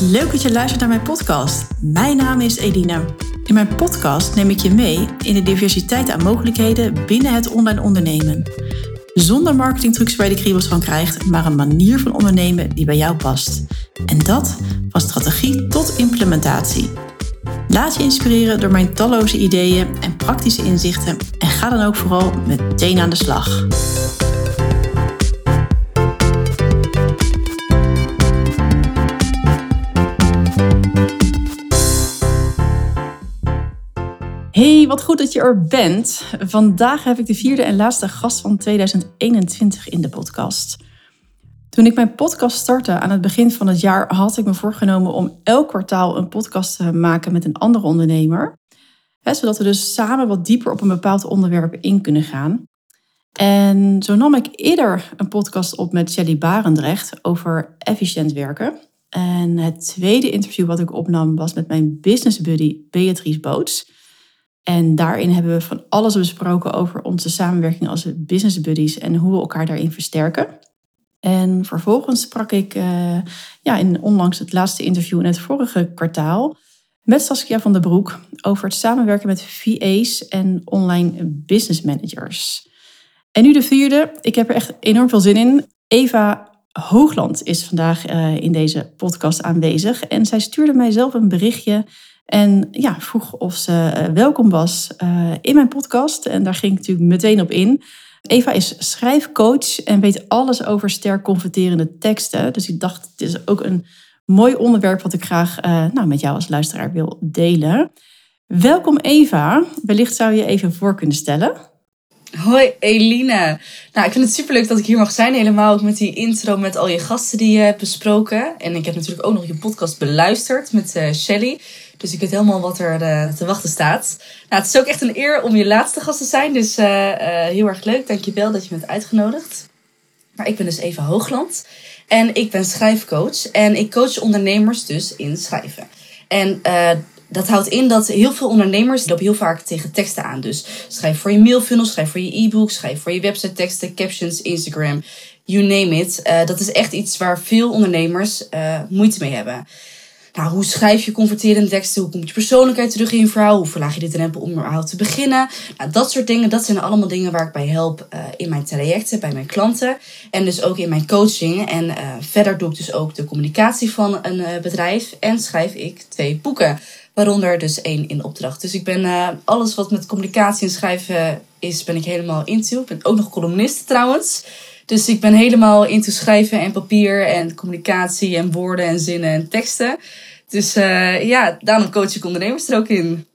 Leuk dat je luistert naar mijn podcast. Mijn naam is Edina. In mijn podcast neem ik je mee in de diversiteit aan mogelijkheden binnen het online ondernemen. Zonder marketingtrucs waar je de kriebels van krijgt, maar een manier van ondernemen die bij jou past. En dat van strategie tot implementatie. Laat je inspireren door mijn talloze ideeën en praktische inzichten en ga dan ook vooral meteen aan de slag. Hey, wat goed dat je er bent. Vandaag heb ik de vierde en laatste gast van 2021 in de podcast. Toen ik mijn podcast startte aan het begin van het jaar, had ik me voorgenomen om elk kwartaal een podcast te maken met een andere ondernemer. zodat we dus samen wat dieper op een bepaald onderwerp in kunnen gaan. En zo nam ik eerder een podcast op met Shelly Barendrecht over efficiënt werken. En het tweede interview wat ik opnam was met mijn business buddy Beatrice Boots. En daarin hebben we van alles besproken over onze samenwerking als business buddies en hoe we elkaar daarin versterken. En vervolgens sprak ik uh, ja, in onlangs het laatste interview in het vorige kwartaal met Saskia van der Broek over het samenwerken met VA's en online business managers. En nu de vierde. Ik heb er echt enorm veel zin in. Eva Hoogland is vandaag uh, in deze podcast aanwezig. En zij stuurde mij zelf een berichtje en ja, vroeg of ze eh, welkom was uh, in mijn podcast. En daar ging ik natuurlijk meteen op in. Eva is schrijfcoach en weet alles over sterk converterende teksten. Dus ik dacht, het is ook een mooi onderwerp wat ik graag uh, nou, met jou als luisteraar wil delen. Welkom Eva. Wellicht zou je even voor kunnen stellen. Hoi Eline. Nou, ik vind het superleuk dat ik hier mag zijn. Helemaal ook met die intro met al je gasten die je hebt besproken. En ik heb natuurlijk ook nog je podcast beluisterd met uh, Shelly. Dus ik weet helemaal wat er uh, te wachten staat. Nou, het is ook echt een eer om je laatste gast te zijn. Dus uh, heel erg leuk. Dankjewel dat je hebt uitgenodigd. Maar ik ben dus Eva Hoogland. En ik ben schrijfcoach. En ik coach ondernemers dus in schrijven. En dat houdt in dat heel veel ondernemers lopen heel vaak tegen teksten aan. Dus schrijf voor je mailfunnel, schrijf voor je e-book, schrijf voor je website teksten, captions, Instagram, you name it. Dat is echt iets waar veel ondernemers moeite mee hebben. Nou, hoe schrijf je converterende teksten? Hoe komt je persoonlijkheid terug in je verhaal? Hoe verlaag je de drempel om überhaupt te beginnen? Nou, dat soort dingen, dat zijn allemaal dingen waar ik bij help uh, in mijn trajecten, bij mijn klanten. En dus ook in mijn coaching. En uh, verder doe ik dus ook de communicatie van een uh, bedrijf. En schrijf ik twee boeken. Waaronder dus één in opdracht. Dus ik ben alles wat met communicatie en schrijven is, ben ik helemaal into. Ik ben ook nog columnist trouwens. Dus ik ben helemaal into schrijven en papier en communicatie en woorden en zinnen en teksten. Dus uh, ja, daarom coach ik ondernemers er ook in.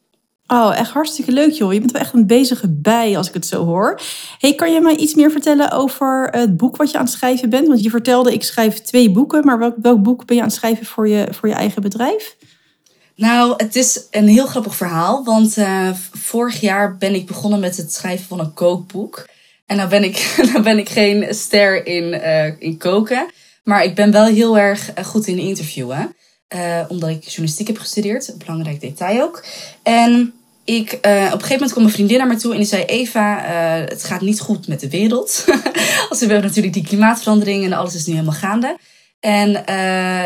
Oh, echt hartstikke leuk joh. Je bent wel echt een bezige bij als ik het zo hoor. Hey, kan je mij iets meer vertellen over het boek wat je aan het schrijven bent? Want je vertelde ik schrijf twee boeken, maar welk, welk boek ben je aan het schrijven voor je, voor je eigen bedrijf? Nou, het is een heel grappig verhaal. Want uh, vorig jaar ben ik begonnen met het schrijven van een kookboek. En nou ben ik, nou ben ik geen ster in, uh, in koken. Maar ik ben wel heel erg eh, goed in interviewen. Uh, omdat ik journalistiek heb gestudeerd. Een belangrijk detail ook. En ik, op een gegeven moment kwam mijn vriendin naar me toe en die zei: Eva, het gaat niet goed met de wereld. Als we hebben natuurlijk die klimaatverandering en alles is nu helemaal gaande. En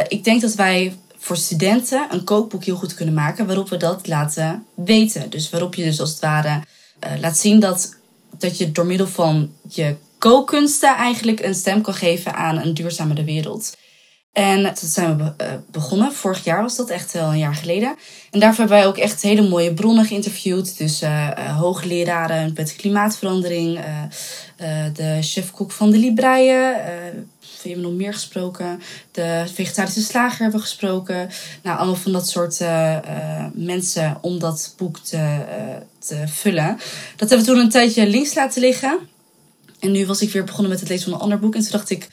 ik denk dat wij voor studenten een kookboek heel goed kunnen maken waarop we dat laten weten. Dus waarop je dus als het ware laat zien dat, dat je door middel van je kookkunsten eigenlijk een stem kan geven aan een duurzamere wereld. En dat zijn we uh, begonnen. Vorig jaar was dat echt wel een jaar geleden. En daarvoor hebben wij ook echt hele mooie bronnen geïnterviewd. Dus uh, hoogleraren met klimaatverandering. de chef-kok van de Libreien we hebben nog meer gesproken. De vegetarische slager hebben we gesproken. Nou, allemaal van dat soort mensen om dat boek te, te vullen. Dat hebben we toen een tijdje links laten liggen. En nu was ik weer begonnen met het lezen van een ander boek. En toen dacht ik,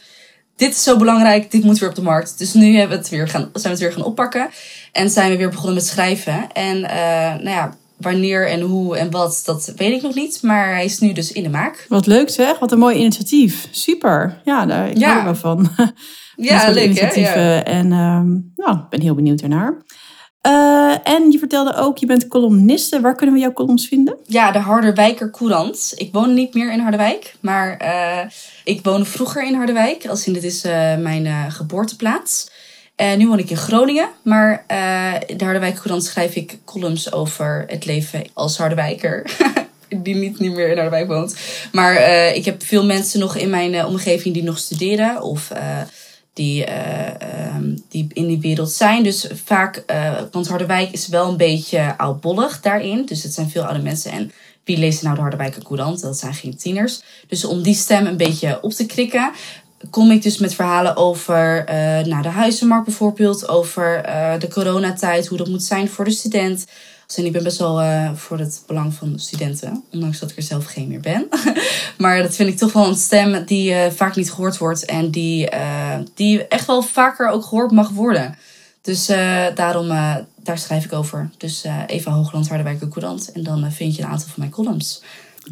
dit is zo belangrijk, dit moet weer op de markt. Dus nu hebben we het weer gaan, zijn we het weer gaan oppakken. En zijn we weer begonnen met schrijven. En nou ja, wanneer en hoe en wat, dat weet ik nog niet. Maar hij is nu dus in de maak. Wat leuk zeg, wat een mooi initiatief. Super. Ja, daar ik ja. wel van. Ja, leuk hè? Ja. En uh, nou, ik ben heel benieuwd ernaar. Uh, en je vertelde ook, je bent columniste. Waar kunnen we jouw columns vinden? Ja, de Harderwijker Courant. Ik woon niet meer in Harderwijk, maar uh, ik woonde vroeger in Harderwijk. Als in dit is uh, mijn geboorteplaats. Uh, nu woon ik in Groningen, maar uh, de Harderwijk Courant schrijf ik columns over het leven als Harderwijker. die niet, niet meer in Harderwijk woont. Maar ik heb veel mensen nog in mijn omgeving die nog studeren of die, um, die in die wereld zijn. Dus vaak, want Harderwijk is wel een beetje oudbollig daarin. Dus het zijn veel oude mensen en wie leest nou de Harderwijker Courant? Dat zijn geen tieners. Dus om die stem een beetje op te krikken, kom ik dus met verhalen over uh, nou, de huizenmarkt bijvoorbeeld, over uh, de coronatijd, hoe dat moet zijn voor de student. En ik ben best wel uh, voor het belang van de studenten, ondanks dat ik er zelf geen meer ben. maar dat vind ik toch wel een stem die vaak niet gehoord wordt en die, die echt wel vaker ook gehoord mag worden. Dus daarom, daar schrijf ik over. Dus Eva Hoogland, Harderwijk Courant. En dan vind je een aantal van mijn columns.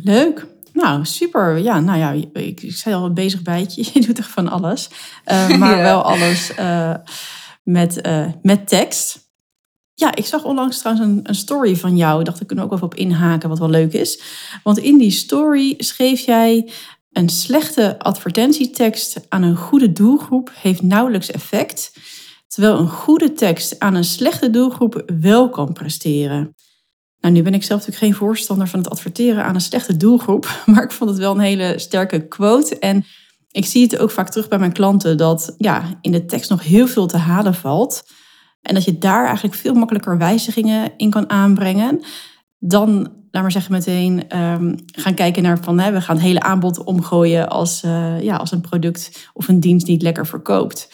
Leuk. Nou, super. Ja, nou ja, ik, ik zei al een bezig bijtje. Je doet echt van alles. Maar wel alles met, met tekst. Ja, ik zag onlangs trouwens een, een story van jou. Dacht, ik kunnen ook even op inhaken, wat wel leuk is. Want in die story schreef jij... Een slechte advertentietekst aan een goede doelgroep heeft nauwelijks effect, terwijl een goede tekst aan een slechte doelgroep wel kan presteren. Nou, nu ben ik zelf natuurlijk geen voorstander van het adverteren aan een slechte doelgroep, maar ik vond het wel een hele sterke quote. En ik zie het ook vaak terug bij mijn klanten dat ja, in de tekst nog heel veel te halen valt. En dat je daar eigenlijk veel makkelijker wijzigingen in kan aanbrengen dan, laat maar zeggen, meteen um, gaan kijken naar van hè, we gaan het hele aanbod omgooien als, uh, ja, als een product of een dienst niet lekker verkoopt.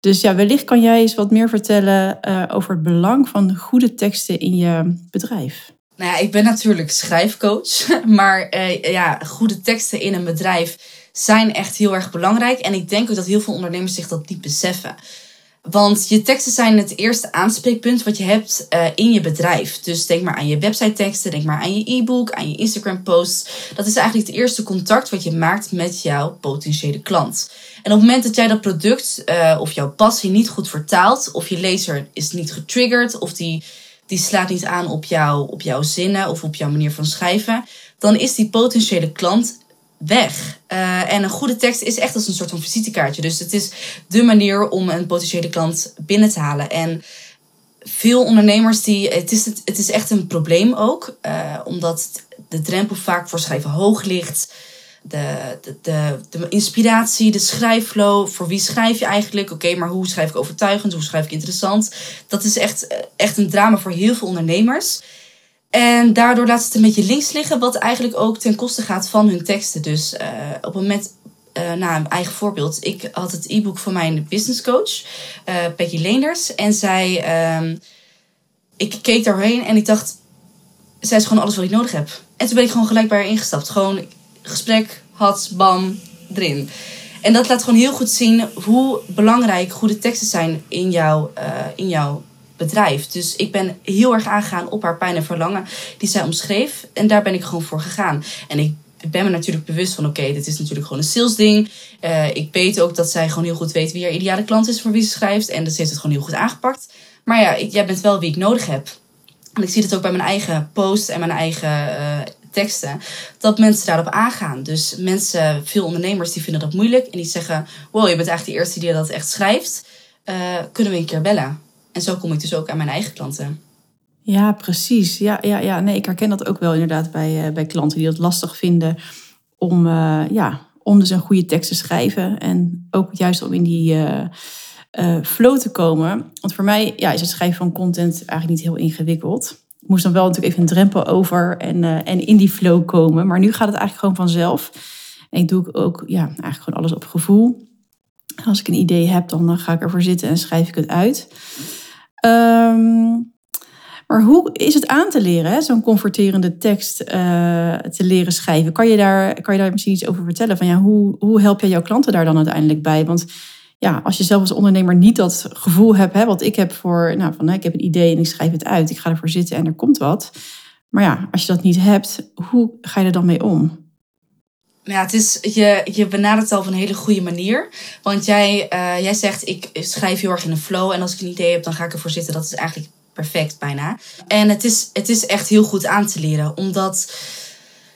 Dus ja, wellicht kan jij eens wat meer vertellen uh, over het belang van goede teksten in je bedrijf. Nou ja, ik ben natuurlijk schrijfcoach, maar uh, ja, goede teksten in een bedrijf zijn echt heel erg belangrijk. En ik denk ook dat heel veel ondernemers zich dat niet beseffen. Want je teksten zijn het eerste aanspreekpunt wat je hebt uh, in je bedrijf. Dus denk maar aan je website teksten, denk maar aan je e-book, aan je Instagram posts. Dat is eigenlijk het eerste contact wat je maakt met jouw potentiële klant. En op het moment dat jij dat product uh, of jouw passie niet goed vertaalt, of je lezer is niet getriggerd, of die, die slaat niet aan op, jou, op jouw zinnen of op jouw manier van schrijven, dan is die potentiële klant weg. Uh, en een goede tekst is echt als een soort van visitekaartje. Dus het is de manier om een potentiële klant binnen te halen. En veel ondernemers die. Het is, het, het is echt een probleem ook, uh, omdat de drempel vaak voor schrijven hoog ligt de, de, de, de, inspiratie, de schrijfflow. Voor wie schrijf je eigenlijk? Oké, maar hoe schrijf ik overtuigend? Hoe schrijf ik interessant? Dat is echt, echt een drama voor heel veel ondernemers. En daardoor laat het een beetje links liggen, wat eigenlijk ook ten koste gaat van hun teksten. Dus uh, op het moment, uh, nou, een eigen voorbeeld. Ik had het e-book van mijn business coach, uh, Peggy Leenders. En zij, um, ik keek daarheen en ik dacht, zij is gewoon alles wat ik nodig heb. En toen ben ik gewoon gelijk bij haar ingestapt. Gewoon, gesprek, had, bam, erin. En dat laat gewoon heel goed zien hoe belangrijk goede teksten zijn in, jouw uh, in jouw bedrijf. Dus ik ben heel erg aangegaan op haar pijn en verlangen die zij omschreef. En daar ben ik gewoon voor gegaan. En ik ben me natuurlijk bewust van, oké, dit is natuurlijk gewoon een salesding. Uh, ik weet ook dat zij gewoon heel goed weet wie haar ideale klant is voor wie ze schrijft. En dus heeft het gewoon heel goed aangepakt. Maar ja, ik, jij bent wel wie ik nodig heb. En ik zie het ook bij mijn eigen post en mijn eigen uh, teksten, dat mensen daarop aangaan. Dus mensen, veel ondernemers, die vinden dat moeilijk en die zeggen: Wow, je bent eigenlijk de eerste die dat echt schrijft. Uh, kunnen we een keer bellen? En zo kom ik dus ook aan mijn eigen klanten. Ja, precies. Ja, ja, ja. Nee, ik herken dat ook wel inderdaad bij, uh, bij klanten die dat lastig vinden om, uh, ja, om dus een goede tekst te schrijven. En ook juist om in die flow te komen. Want voor mij ja, is het schrijven van content eigenlijk niet heel ingewikkeld moest dan wel natuurlijk even een drempel over en, en in die flow komen. Maar nu gaat het eigenlijk gewoon vanzelf. En ik doe ook ja, eigenlijk gewoon alles op gevoel. Als ik een idee heb, dan eh, ga ik ervoor zitten en schrijf ik het uit. Um, maar hoe is het aan te leren, zo'n converterende tekst uh, te leren schrijven? Kan je, daar, kan je daar misschien iets over vertellen? Van, ja, hoe, hoe help jij jouw klanten daar dan uiteindelijk bij? Want ja, als je zelf als ondernemer niet dat gevoel hebt, hè, wat ik heb voor, nou, van ik heb een idee en ik schrijf het uit, ik ga ervoor zitten en er komt wat. Maar ja, als je dat niet hebt, hoe ga je er dan mee om? Ja, het is, je, je benadert het al op een hele goede manier. Want jij, uh, jij zegt, ik schrijf heel erg in een flow. En als ik een idee heb, dan ga ik ervoor zitten. Dat is eigenlijk perfect bijna. En het is, het is echt heel goed aan te leren. Omdat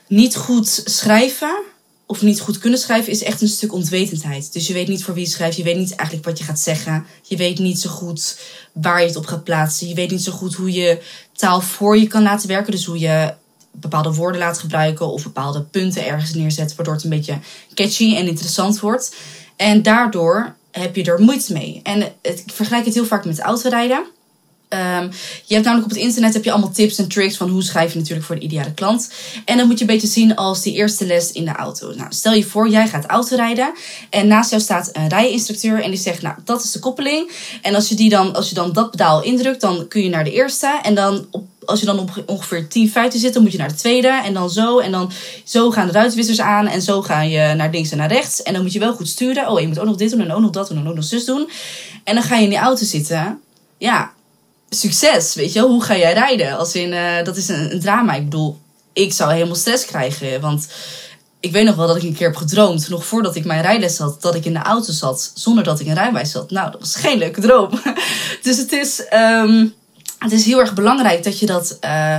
niet goed schrijven of niet goed kunnen schrijven is echt een stuk ontwetendheid. Dus je weet niet voor wie je schrijft. Je weet niet eigenlijk wat je gaat zeggen. Je weet niet zo goed waar je het op gaat plaatsen. Je weet niet zo goed hoe je taal voor je kan laten werken. Dus hoe je bepaalde woorden laat gebruiken of bepaalde punten ergens neerzet, waardoor het een beetje catchy en interessant wordt. En daardoor heb je er moeite mee. En ik vergelijk het heel vaak met autorijden. Um, je hebt namelijk op het internet heb je allemaal tips en tricks van hoe schrijf je natuurlijk voor de ideale klant. En dan moet je een beetje zien als die eerste les in de auto. Nou, stel je voor, jij gaat autorijden en naast jou staat een rijinstructeur en die zegt, nou, dat is de koppeling. En als je, die dan, als je dan dat pedaal indrukt, dan kun je naar de eerste. En dan op, als je dan op ongeveer 10 feiten zit, dan moet je naar de tweede. En dan zo. En dan zo gaan de ruitwissers aan. En zo ga je naar links en naar rechts. En dan moet je wel goed sturen. Oh, je moet ook nog dit doen en ook nog dat doen en ook nog zus doen. En dan ga je in die auto zitten. Ja, succes, weet je Hoe ga jij rijden? Als in, uh, dat is een, drama. Ik bedoel, ik zou helemaal stress krijgen. Want ik weet nog wel dat ik een keer heb gedroomd, nog voordat ik mijn rijles had, dat ik in de auto zat zonder dat ik een rijbewijs had. Nou, dat was geen leuke droom. dus het is, um, het is heel erg belangrijk dat je dat, uh,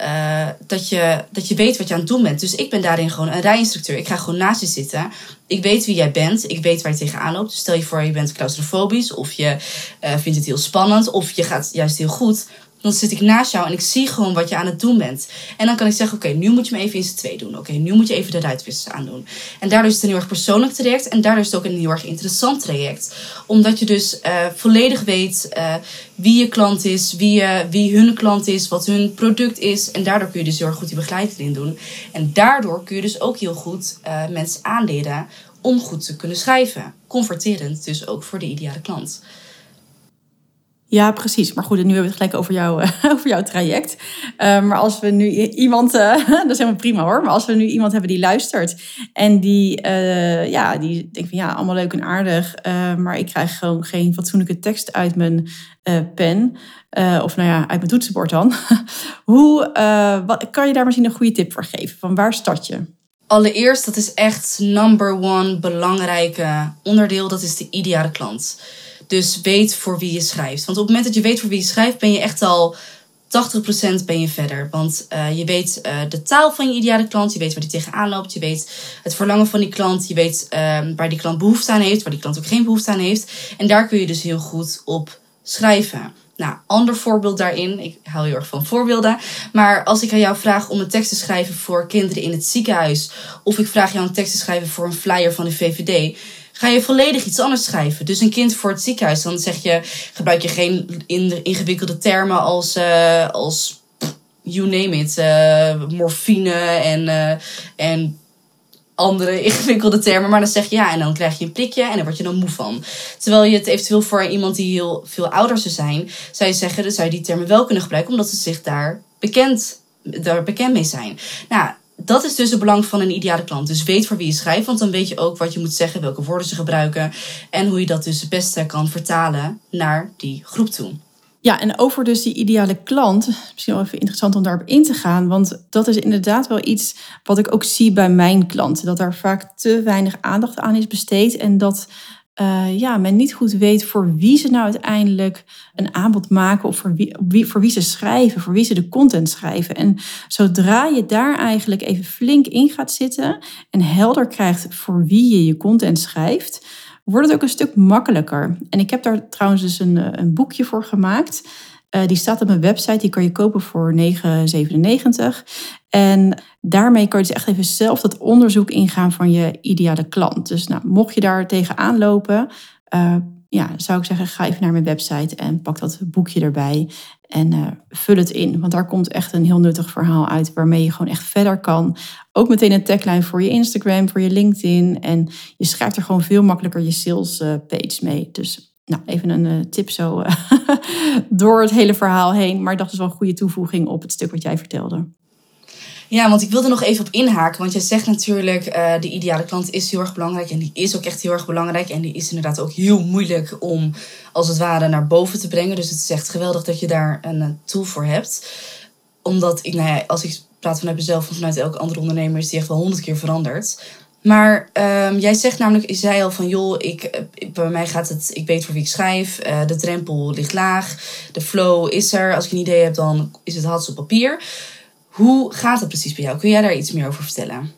uh, dat, je, dat je weet wat je aan het doen bent. Dus ik ben daarin gewoon een rijinstructeur. Ik ga gewoon naast je zitten. Ik weet wie jij bent. Ik weet waar je tegenaan loopt. Dus stel je voor, je bent claustrofobisch. Of je uh, vindt het heel spannend. Of je gaat juist heel goed dan zit ik naast jou en ik zie gewoon wat je aan het doen bent. En dan kan ik zeggen, oké, nu moet je me even in z'n twee doen. Oké, nu moet je even de ruitwissers aandoen. En daardoor is het een heel erg persoonlijk traject. En daardoor is het ook een heel erg interessant traject. Omdat je dus uh, volledig weet uh, wie je klant is, wie, wie hun klant is, wat hun product is. En daardoor kun je dus heel erg goed die begeleiding in doen. En daardoor kun je dus ook heel goed mensen aanleren om goed te kunnen schrijven. Converterend dus ook voor de ideale klant. Ja, precies. Maar goed, nu hebben we het gelijk over, jou, over jouw traject. Uh, maar als we nu iemand, uh, dat is helemaal prima hoor, maar als we nu iemand hebben die luistert en die, uh, ja, die denkt van ja, allemaal leuk en aardig, maar ik krijg gewoon geen fatsoenlijke tekst uit mijn pen, of nou ja, uit mijn toetsenbord dan. Hoe wat, kan je daar misschien een goede tip voor geven? Van waar start je? Allereerst, dat is echt number one belangrijke onderdeel, dat is de ideale klant. Dus weet voor wie je schrijft. Want op het moment dat je weet voor wie je schrijft, ben je echt al 80% ben je verder. Want uh, je weet uh, de taal van je ideale klant. Je weet waar die tegenaan loopt. Je weet het verlangen van die klant. Je weet uh, waar die klant behoefte aan heeft. Waar die klant ook geen behoefte aan heeft. En daar kun je dus heel goed op schrijven. Nou, ander voorbeeld daarin. Ik hou heel erg van voorbeelden. Maar als ik aan jou vraag om een tekst te schrijven voor kinderen in het ziekenhuis. Of ik vraag jou een tekst te schrijven voor een flyer van de VVD ga je volledig iets anders schrijven. Dus een kind voor het ziekenhuis, dan zeg je, gebruik je geen ingewikkelde termen als, uh, als you name it, uh, morfine en, uh, en andere ingewikkelde termen. Maar dan zeg je ja, en dan krijg je een prikje en daar word je dan moe van. Terwijl je het eventueel voor iemand die heel veel ouder zou zijn, zou je zeggen, dan zou je die termen wel kunnen gebruiken, omdat ze zich daar bekend, daar bekend mee zijn. Nou, dat is dus het belang van een ideale klant. Dus weet voor wie je schrijft, want dan weet je ook wat je moet zeggen, welke woorden ze gebruiken en hoe je dat dus het beste kan vertalen naar die groep toe. Ja, en over dus die ideale klant, misschien wel even interessant om daarop in te gaan, want dat is inderdaad wel iets wat ik ook zie bij mijn klanten, dat daar vaak te weinig aandacht aan is besteed en dat uh, ja, men niet goed weet voor wie ze nou uiteindelijk een aanbod maken of voor wie, voor wie ze schrijven, voor wie ze de content schrijven. En zodra je daar eigenlijk even flink in gaat zitten en helder krijgt voor wie je je content schrijft, wordt het ook een stuk makkelijker. En ik heb daar trouwens dus een, eh, een boekje voor gemaakt. Uh, die staat op mijn website, die kan je kopen voor 9,97. En daarmee kan je dus echt even zelf dat onderzoek ingaan van je ideale klant. Dus nou, mocht je daar tegenaan lopen, uh, ja, zou ik zeggen, ga even naar mijn website en pak dat boekje erbij en uh, vul het in. Want daar komt echt een heel nuttig verhaal uit waarmee je gewoon echt verder kan. Ook meteen een tagline voor je Instagram, voor je LinkedIn. En je schrijft er gewoon veel makkelijker je sales page mee. Dus nou, even een tip zo door het hele verhaal heen. Maar dat is wel een goede toevoeging op het stuk wat jij vertelde. Ja, want ik wilde nog even op inhaken. Want jij zegt natuurlijk, uh, de ideale klant is heel erg belangrijk. En die is ook echt heel erg belangrijk. En die is inderdaad ook heel moeilijk om, als het ware, naar boven te brengen. Dus het is echt geweldig dat je daar een tool voor hebt. Omdat ik, nou ja, als ik praat vanuit mezelf of vanuit elke andere ondernemer, is die echt wel honderd keer veranderd. Maar um, jij zegt namelijk, je zei al van joh, ik, bij mij gaat het, ik weet voor wie ik schrijf, de drempel ligt laag, de flow is er. Als ik een idee heb, dan is het hats op papier. Hoe gaat het precies bij jou? Kun jij daar iets meer over vertellen?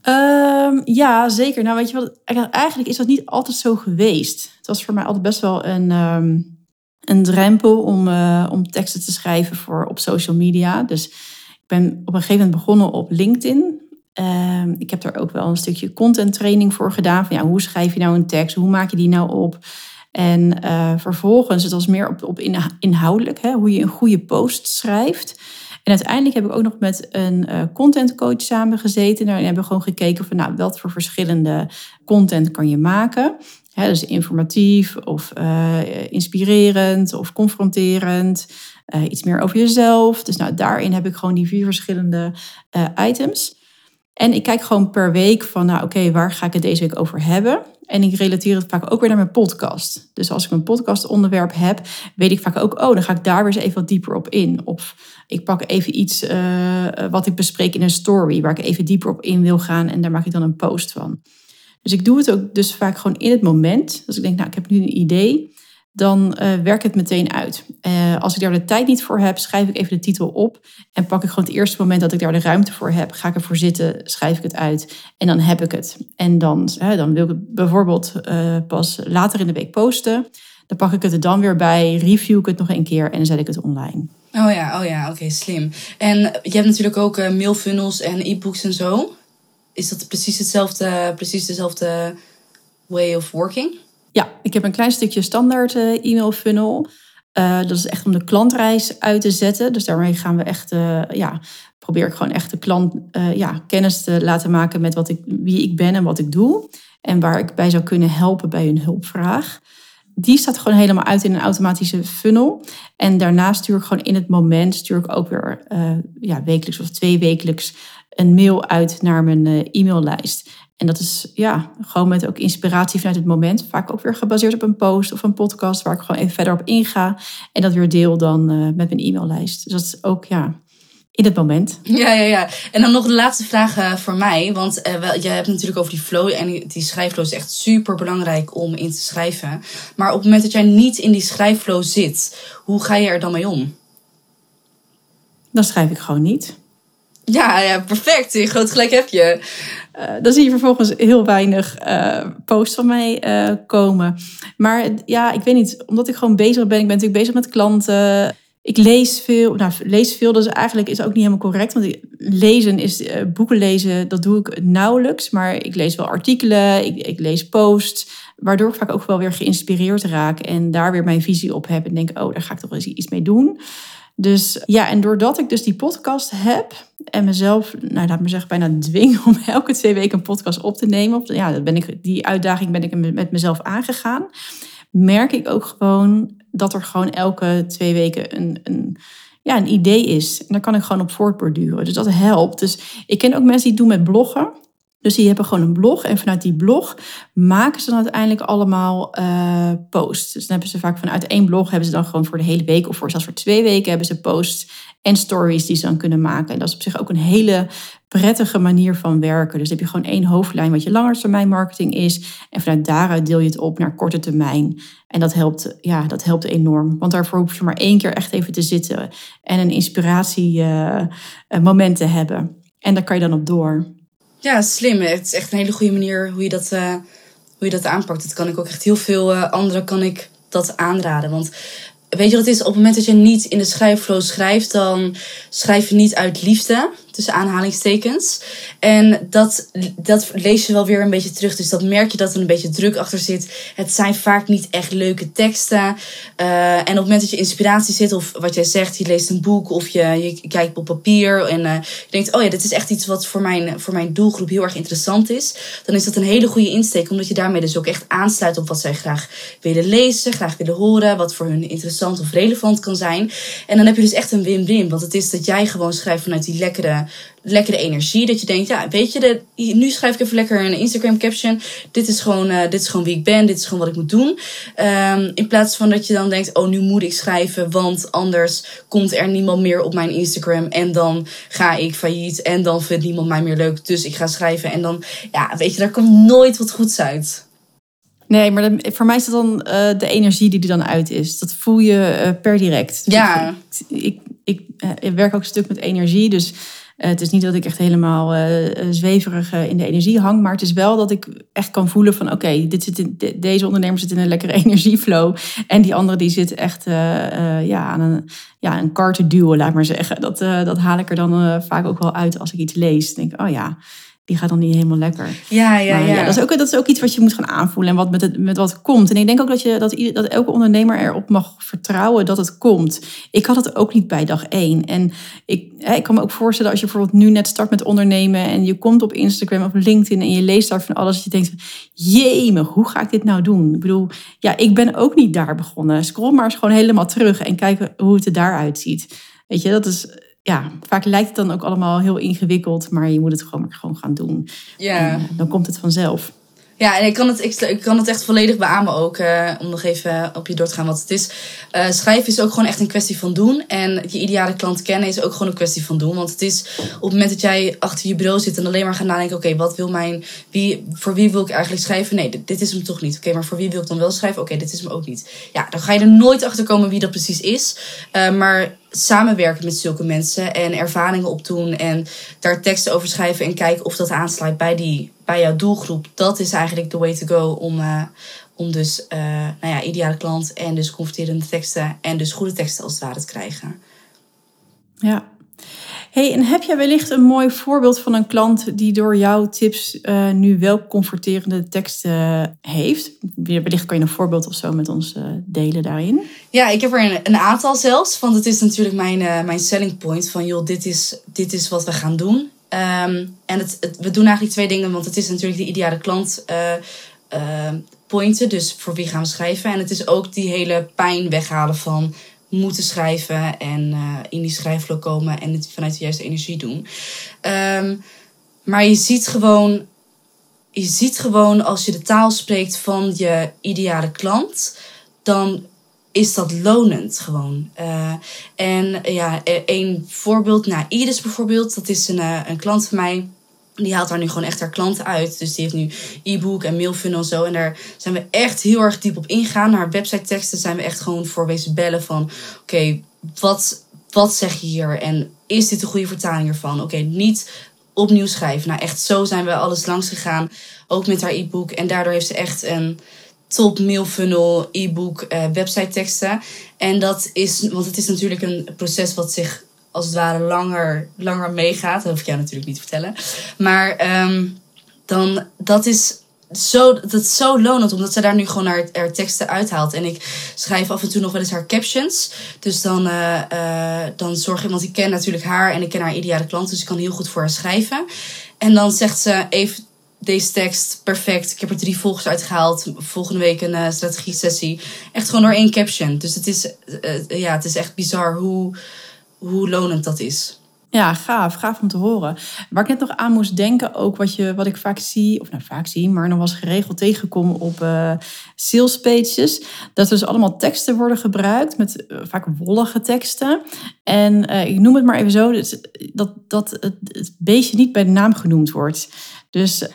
Ehm, ja, zeker. Nou, weet je wat? Eigenlijk is dat niet altijd zo geweest. Het was voor mij altijd best wel een, ehm, een drempel om, uh, om teksten te schrijven voor op social media. Dus ik ben op een gegeven moment begonnen op LinkedIn. Ehm, ik heb daar ook wel een stukje content training voor gedaan. Van ja, hoe schrijf je nou een tekst? Hoe maak je die nou op? En uh, vervolgens, het was meer op, op inhoudelijk, hè, hoe je een goede post schrijft. En uiteindelijk heb ik ook nog met een uh, contentcoach samengezeten. Daarin hebben we gewoon gekeken van nou, wat voor verschillende content kan je maken. Dus informatief of uh, inspirerend of confronterend. Uh, iets meer over jezelf. Dus nou, daarin heb ik gewoon die vier verschillende items. En ik kijk gewoon per week van, nou oké, waar ga ik het deze week over hebben? En ik relateer het vaak ook weer naar mijn podcast. Dus als ik een podcastonderwerp heb, weet ik vaak ook, oh, dan ga ik daar weer eens even wat dieper op in. Of ik pak even iets uh, wat ik bespreek in een story, waar ik even dieper op in wil gaan en daar maak ik dan een post van. Dus ik doe het ook dus vaak gewoon in het moment. Dus ik denk, nou, ik heb nu een idee dan uh, werk het meteen uit. Uh, als ik daar de tijd niet voor heb, schrijf ik even de titel op en pak ik gewoon het eerste moment dat ik daar de ruimte voor heb, ga ik ervoor zitten, schrijf ik het uit en dan heb ik het. En dan, dan wil ik het bijvoorbeeld pas later in de week posten. Dan pak ik het er dan weer bij, review ik het nog een keer en dan zet ik het online. Oh ja, oh ja, oké, slim. En je hebt natuurlijk ook mailfunnels en e-books en zo. Is dat precies hetzelfde, precies dezelfde way of working? Ja, ik heb een klein stukje standaard uh, e-mail funnel. Uh, dat is echt om de klantreis uit te zetten. Dus daarmee gaan we echt, uh, ja, probeer ik gewoon echt de klant ja, kennis te laten maken met wat ik, wie ik ben en wat ik doe. En waar ik bij zou kunnen helpen bij hun hulpvraag. Die staat gewoon helemaal uit in een automatische funnel. En daarna stuur ik gewoon in het moment, stuur ik ook weer ja, wekelijks of twee wekelijks een mail uit naar mijn e-maillijst. En dat is ja, gewoon met ook inspiratie vanuit het moment. Vaak ook weer gebaseerd op een post of een podcast waar ik gewoon even verder op inga. En dat weer deel dan uh, met mijn e-maillijst. Dus dat is ook ja, in het moment. Ja, ja, ja. En dan nog de laatste vraag uh, voor mij. Want uh, wel, jij hebt natuurlijk over die flow. En die schrijfflow is echt super belangrijk om in te schrijven. Maar op het moment dat jij niet in die schrijfflow zit, hoe ga je er dan mee om? Dan schrijf ik gewoon niet. Ja, ja perfect. Groot gelijk heb je. Uh, dan zie je vervolgens heel weinig uh, posts van mij uh, komen. Maar ja, ik weet niet, omdat ik gewoon bezig ben. Ik ben natuurlijk bezig met klanten. Ik lees veel. Nou, lees veel, dat is eigenlijk is ook niet helemaal correct. Want lezen is, boeken lezen, dat doe ik nauwelijks. Maar ik lees wel artikelen, ik, ik lees posts. Waardoor ik vaak ook wel weer geïnspireerd raak. En daar weer mijn visie op heb. En denk, oh, daar ga ik toch eens iets mee doen. Dus ja, en doordat ik dus die podcast heb en mezelf, nou laat me zeggen, bijna dwing om elke twee weken een podcast op te nemen. Ja, dat ben ik, die uitdaging ben ik met mezelf aangegaan. Merk ik ook gewoon dat er gewoon elke twee weken een, een, ja, een idee is. En daar kan ik gewoon op voortborduren. Dus dat helpt. Dus ik ken ook mensen die het doen met bloggen. Dus die hebben gewoon een blog en vanuit die blog maken ze dan uiteindelijk allemaal uh, posts. Dus dan hebben ze vaak vanuit één blog hebben ze dan gewoon voor de hele week of voor zelfs voor twee weken hebben ze posts en stories die ze dan kunnen maken. En dat is op zich ook een hele prettige manier van werken. Dus dan heb je gewoon één hoofdlijn wat je langetermijn marketing is. En vanuit daaruit deel je het op naar korte termijn. En dat helpt, ja, dat helpt enorm. Want daarvoor hoef je maar één keer echt even te zitten en een inspiratiemoment uh, uh, te hebben. En daar kan je dan op door. Ja, slim. Het is echt een hele goede manier hoe je dat, uh, hoe je dat aanpakt. Dat kan ik ook echt heel veel uh, anderen kan ik dat aanraden. Want weet je wat het is? Op het moment dat je niet in de schrijfflow schrijft, dan schrijf je niet uit liefde tussen aanhalingstekens. En dat, dat lees je wel weer een beetje terug. Dus dat merk je dat er een beetje druk achter zit. Het zijn vaak niet echt leuke teksten. Uh, en op het moment dat je inspiratie zit, of wat jij zegt, je leest een boek of je, je kijkt op papier en uh, je denkt, oh ja, dit is echt iets wat voor mijn, voor mijn doelgroep heel erg interessant is. Dan is dat een hele goede insteek, omdat je daarmee dus ook echt aansluit op wat zij graag willen lezen, graag willen horen, wat voor hun interessant of relevant kan zijn. En dan heb je dus echt een win-win, want het is dat jij gewoon schrijft vanuit die lekkere lekkere energie. Dat je denkt, ja, weet je, de, nu schrijf ik even lekker een Instagram caption. Dit is gewoon, uh, dit is gewoon wie ik ben. Dit is gewoon wat ik moet doen. Um, in plaats van dat je dan denkt, oh, nu moet ik schrijven. Want anders komt er niemand meer op mijn Instagram. En dan ga ik failliet. En dan vindt niemand mij meer leuk. Dus ik ga schrijven. En dan, ja, weet je, daar komt nooit wat goeds uit. Nee, maar voor mij is dat dan uh, de energie die er dan uit is. Dat voel je uh, per direct. Dus ja. Ik, ik, ik, ik, werk ook een stuk met energie. Dus het is niet dat ik echt helemaal uh, zweverig in de energie hang. Maar het is wel dat ik echt kan voelen van oké, deze ondernemer zit in een lekkere energieflow. En die andere die zit echt ja, aan een, ja, een kar duwen, laat maar zeggen. Dat, dat haal ik er dan vaak ook wel uit als ik iets lees. Dan denk ik, oh ja, die gaat dan niet helemaal lekker. Ja, ja, ja. ja. dat, is ook, dat is ook iets wat je moet gaan aanvoelen en wat met, het, met wat komt. En ik denk ook dat, je, dat, dat elke ondernemer erop mag vertrouwen dat het komt. Ik had het ook niet bij dag één. En ik, ik kan me ook voorstellen als je bijvoorbeeld nu net start met ondernemen en je komt op Instagram of LinkedIn en je leest daar van alles. Dat je denkt, jee, hoe ga ik dit nou doen? Ik bedoel, ja, ik ben ook niet daar begonnen. Scroll maar eens gewoon helemaal terug en kijk hoe het er daaruit ziet. Weet je, dat is ja, vaak lijkt het dan ook allemaal heel ingewikkeld, maar je moet het gewoon, gewoon gaan doen. Ja. dan komt het vanzelf. Ja, en ik kan het, ik, kan het echt volledig beamen ook, uh, om nog even op je door te gaan wat het is. Uh, schrijven is ook gewoon echt een kwestie van doen. En je ideale klant kennen is ook gewoon een kwestie van doen. Want het is op het moment dat jij achter je bureau zit en alleen maar gaat nadenken: oké, wat wil mijn, wie, voor wie wil ik eigenlijk schrijven? Nee, dit, is hem toch niet. Oké, maar voor wie wil ik dan wel schrijven? Oké, dit is hem ook niet. Ja, dan ga je er nooit achter komen wie dat precies is. Uh, maar samenwerken met zulke mensen en ervaringen opdoen en daar teksten over schrijven en kijken of dat aansluit bij, die, bij jouw doelgroep. Dat is eigenlijk the way to go om, uh, om dus uh, nou ja, ideale klant en dus converterende teksten en dus goede teksten als het ware te krijgen. Ja, Hey, en heb jij wellicht een mooi voorbeeld van een klant die door jouw tips uh, nu wel converterende teksten heeft? Wellicht kan je een voorbeeld of zo met ons uh, delen daarin. Ja, ik heb er een, een, aantal zelfs. Want het is natuurlijk mijn, uh, mijn selling point van joh, dit is, dit is wat we gaan doen. Um, en het, we doen eigenlijk twee dingen, want het is natuurlijk de ideale klant pointen. Dus voor wie gaan we schrijven. En het is ook die hele pijn weghalen van moeten schrijven en uh, in die schrijflow komen en het vanuit de juiste energie doen. Um, maar je ziet gewoon, je ziet gewoon als je de taal spreekt van je ideale klant, dan is dat lonend gewoon. Uh, en ja, e-, een voorbeeld, nou, Iris bijvoorbeeld, dat is een, uh, een klant van mij. Die haalt daar nu gewoon echt haar klanten uit. Dus die heeft nu e-book en mailfunnel en zo. En daar zijn we echt heel erg diep op ingaan. Naar website teksten zijn we echt gewoon voor wezen bellen van... Oké, wat, wat zeg je hier? En is dit de goede vertaling ervan? Oké, niet opnieuw schrijven. Nou, echt zo zijn we alles langs gegaan. Ook met haar e-book. En daardoor heeft ze echt een top mailfunnel, e-book, uh, website teksten. En dat is, want het is natuurlijk een proces wat zich als het ware langer, langer meegaat. Dat hoef ik jou natuurlijk niet te vertellen. Maar um, dan, dat is zo, dat is zo lonend, omdat ze daar nu gewoon haar, haar teksten uithaalt. En ik schrijf af en toe nog wel eens haar captions. Dus dan, uh, uh, dan zorg ik, want ik ken natuurlijk haar en ik ken haar ideale klant. Dus ik kan heel goed voor haar schrijven. En dan zegt ze even deze tekst perfect. Ik heb er drie volgers uitgehaald. Volgende week een uh, strategie sessie. Echt gewoon door één caption. Dus het is, ja, het is echt bizar hoe hoe lonend dat is. Ja, gaaf. Gaaf om te horen. Waar ik net nog aan moest denken, ook wat, je, wat ik vaak zie, of nou vaak zie, maar nog was geregeld tegengekomen op uh, sales pages, dat dus allemaal teksten worden gebruikt, met vaak wollige teksten. En ik noem het maar even zo, dat, dat het, het beestje niet bij de naam genoemd wordt. Dus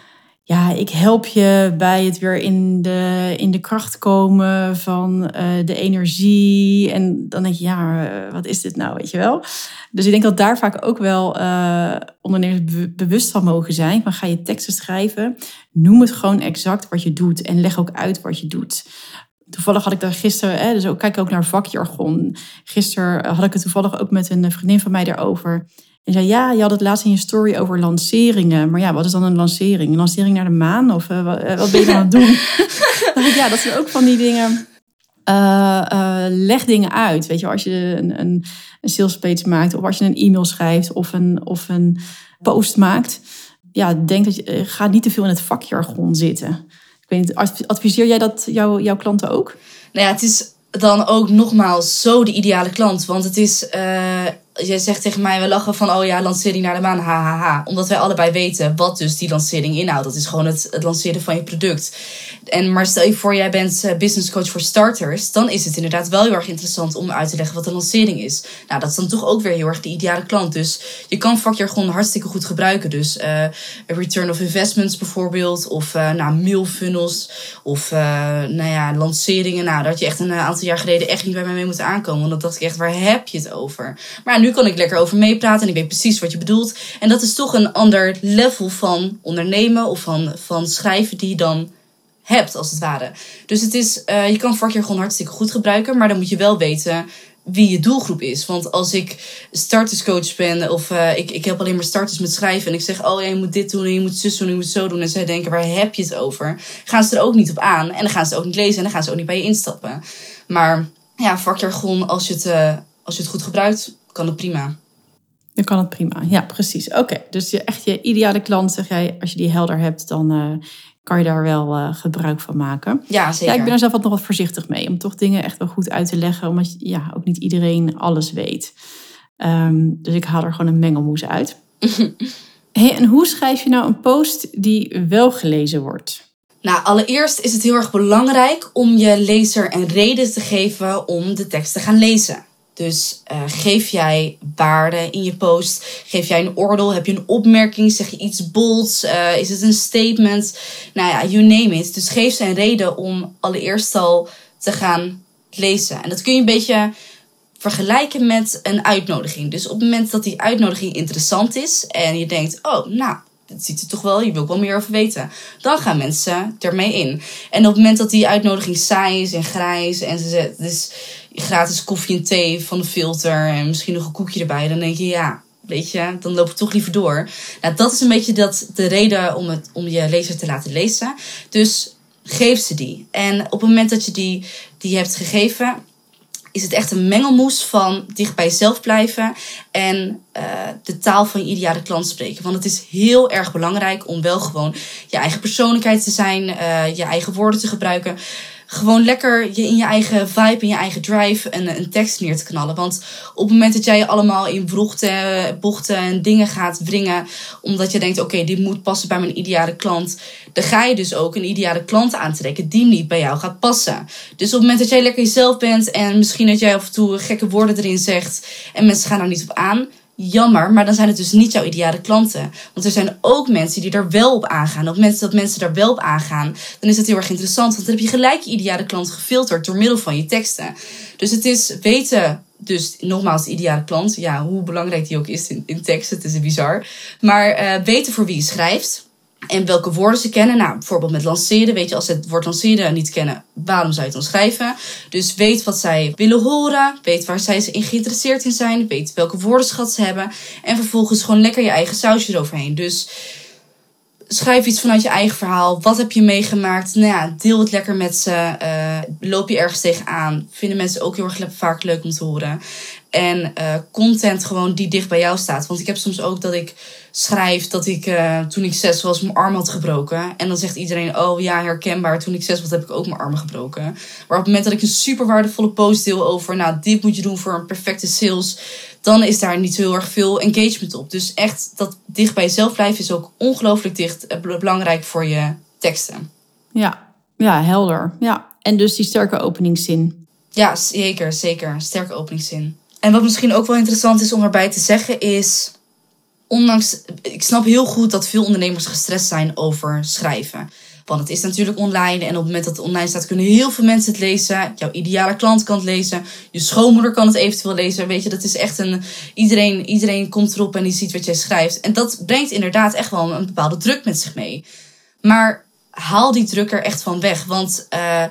ja, ik help je bij het weer in de, in de kracht komen van uh, de energie. En dan denk je, ja, uh, wat is dit nou, weet je wel? Dus ik denk dat daar vaak ook wel uh, ondernemers be bewust van mogen zijn. Van ga je teksten schrijven, noem het gewoon exact wat je doet en leg ook uit wat je doet. Toevallig had ik daar gisteren, hè, dus kijk ook naar vakjargon. Gisteren had ik het toevallig ook met een vriendin van mij daarover. En zei, ja, je had het laatst in je story over lanceringen. Maar ja, wat is dan een lancering? Een lancering naar de maan? Of uh, wat ben je dan aan het doen? ik, ja, dat zijn ook van die dingen. Uh, leg dingen uit. Weet je, als je een, een, een sales page maakt, of als je een e-mail schrijft, of een, of een post maakt. Ja, denk dat je, ga niet te veel in het vakjargon zitten. Ik weet niet, adviseer jij dat jou, jouw klanten ook? Nou ja, het is dan ook nogmaals zo de ideale klant. Want het is jij zegt tegen mij, we lachen van, oh ja, lancering naar de maan, hahaha. Ha, ha. Omdat wij allebei weten wat dus die lancering inhoudt. Dat is gewoon het, het lanceren van je product. En maar stel je voor, jij bent eh, business coach voor starters. Dan is het inderdaad wel heel erg interessant om uit te leggen wat een lancering is. Nou, dat is dan toch ook weer heel erg de ideale klant. Dus je kan vakjargon hartstikke goed gebruiken. Dus uh, return of investments bijvoorbeeld. Of uh, nou, funnels. Of nou ja, lanceringen. Nou, dat had je echt een aantal jaar geleden echt niet bij mij mee moeten aankomen. Want dan dacht ik echt, waar heb je het over? Maar nu kan ik lekker over meepraten en ik weet precies wat je bedoelt. En dat is toch een ander level van ondernemen of van, van schrijven die je dan hebt, als het ware. Dus het is, uh, je kan vakje gewoon hartstikke goed gebruiken, maar dan moet je wel weten wie je doelgroep is. Want als ik starterscoach ben of uh, ik, ik heb alleen maar starters met schrijven en ik zeg, oh ja, je moet dit doen en je moet zus doen en je moet zo doen en zij denken, waar heb je het over? Gaan ze er ook niet op aan en dan gaan ze ook niet lezen en dan gaan ze ook niet bij je instappen. Maar ja, vakjargon, als je het, uh, als je het goed gebruikt, kan het prima. Dan kan het prima, ja, precies. Oké, dus je, echt je ideale klant, zeg jij, als je die helder hebt, dan uh, kan je daar wel uh, gebruik van maken. Ja, zeker. Ja, ik ben er zelf wat nog wat voorzichtig mee, om toch dingen echt wel goed uit te leggen, omdat ja, ook niet iedereen alles weet. Um, dus ik haal er gewoon een mengelmoes uit. hey, en hoe schrijf je nou een post die wel gelezen wordt? Nou, allereerst is het heel erg belangrijk om je lezer een reden te geven om de tekst te gaan lezen. Dus uh, geef jij waarde in je post? Geef jij een oordeel? Heb je een opmerking? Zeg je iets bolds? Uh, is het een statement? Nou ja, you name it. Dus geef een reden om allereerst al te gaan lezen. En dat kun je een beetje vergelijken met een uitnodiging. Dus op het moment dat die uitnodiging interessant is en je denkt, oh, nou, dat ziet er toch wel, je wil wel meer over weten. Dan gaan mensen ermee in. En op het moment dat die uitnodiging saai is en grijs en ze dus gratis koffie en thee van de filter en misschien nog een koekje erbij, dan denk je ja, weet je, dan loop ik toch liever door. Nou, dat is een beetje dat, de reden om, het, om je lezer te laten lezen. Dus geef ze die. En op het moment dat je die, die hebt gegeven, is het echt een mengelmoes van dicht bij jezelf blijven en uh, de taal van je ideale klant spreken. Want het is heel erg belangrijk om wel gewoon je eigen persoonlijkheid te zijn, uh, je eigen woorden te gebruiken gewoon lekker je in je eigen vibe, in je eigen drive een, een tekst neer te knallen. Want op het moment dat jij allemaal in vroegte, bochten en dingen gaat wringen, omdat je denkt, oké, dit moet passen bij mijn ideale klant, dan ga je dus ook een ideale klant aantrekken die niet bij jou gaat passen. Dus op het moment dat jij lekker jezelf bent en misschien dat jij af en toe gekke woorden erin zegt en mensen gaan er niet op aan, jammer, maar dan zijn het dus niet jouw ideale klanten. Want er zijn ook mensen die er wel op aangaan. Op moment dat mensen daar wel op aangaan, dan is het heel erg interessant. Want dan heb je gelijk je ideale klant gefilterd door middel van je teksten. Dus het is weten, dus nogmaals, de ideale klant. Ja, hoe belangrijk die ook is in, in teksten, het is bizar. Maar uh, weten voor wie je schrijft. En welke woorden ze kennen. Nou, bijvoorbeeld met lanceren. Weet je, als ze het woord lanceren niet kennen, waarom zou je het dan schrijven? Dus weet wat zij willen horen. Weet waar zij in geïnteresseerd in zijn. Weet welke woordenschat ze hebben. En vervolgens gewoon lekker je eigen sausje eroverheen. Dus schrijf iets vanuit je eigen verhaal. Wat heb je meegemaakt? Nou ja, deel het lekker met ze. Uh, loop je ergens tegenaan? Vinden mensen ook heel erg vaak leuk om te horen. En uh, content gewoon die dicht bij jou staat. Want ik heb soms ook dat ik schrijf dat ik uh, toen ik zes was mijn arm had gebroken. En dan zegt iedereen, oh ja, herkenbaar. Toen ik zes was heb ik ook mijn armen gebroken. Maar op het moment dat ik een super waardevolle post deel over... nou, dit moet je doen voor een perfecte sales... dan is daar niet zo heel erg veel engagement op. Dus echt, dat dicht bij jezelf blijven is ook ongelooflijk dicht, uh, belangrijk voor je teksten. Ja, ja, helder. Ja. En dus die sterke openingszin. Ja, zeker, zeker. Sterke openingszin. En wat misschien ook wel interessant is om erbij te zeggen is, ondanks, ik snap heel goed dat veel ondernemers gestrest zijn over schrijven. Want het is natuurlijk online en op het moment dat het online staat kunnen heel veel mensen het lezen. Jouw ideale klant kan het lezen. Je schoonmoeder kan het eventueel lezen. Weet je, dat is echt een. Iedereen, iedereen komt erop en die ziet wat jij schrijft. En dat brengt inderdaad echt wel een bepaalde druk met zich mee. Maar haal die druk er echt van weg. Want uh,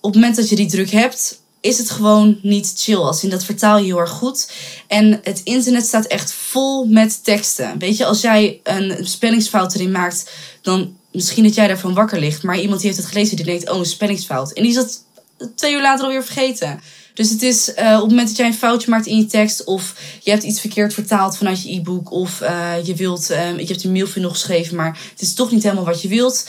op het moment dat je die druk hebt, is het gewoon niet chill. Als in dat vertaal je heel erg goed. En het internet staat echt vol met teksten. Weet je, als jij een spellingsfout erin maakt, dan misschien dat jij daarvan wakker ligt. Maar iemand die heeft het gelezen, die denkt, oh, een spellingsfout. En die is dat twee uur later alweer vergeten. Dus het is uh, op het moment dat jij een foutje maakt in je tekst, of je hebt iets verkeerd vertaald vanuit je e-book, of uh, je wilt, uh, je hebt een mail voor nog geschreven, maar het is toch niet helemaal wat je wilt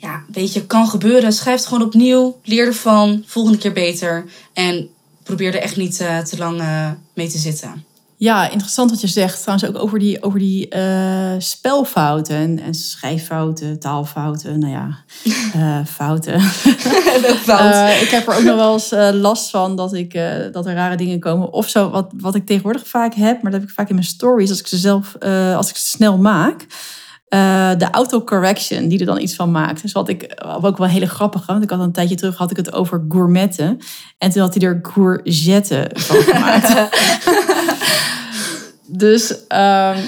ja, weet je, kan gebeuren. Schrijf het gewoon opnieuw. Leer ervan. Volgende keer beter. En probeer er echt niet uh, te lang uh, mee te zitten. Ja, interessant wat je zegt. Trouwens ook over die, over die uh, spelfouten en, en, schrijffouten, taalfouten. Nou ja, fouten. Fout. ik heb er ook nog wel eens last van dat, ik, dat er rare dingen komen. Of zo, wat, wat ik tegenwoordig vaak heb, maar dat heb ik vaak in mijn stories als ik ze zelf, als ik ze snel maak uh, de autocorrection die er dan iets van maakt. Dus wat ik ook wel hele grappig want ik had een tijdje terug had ik het over gourmetten en toen had hij er courgette van gemaakt. Dus um,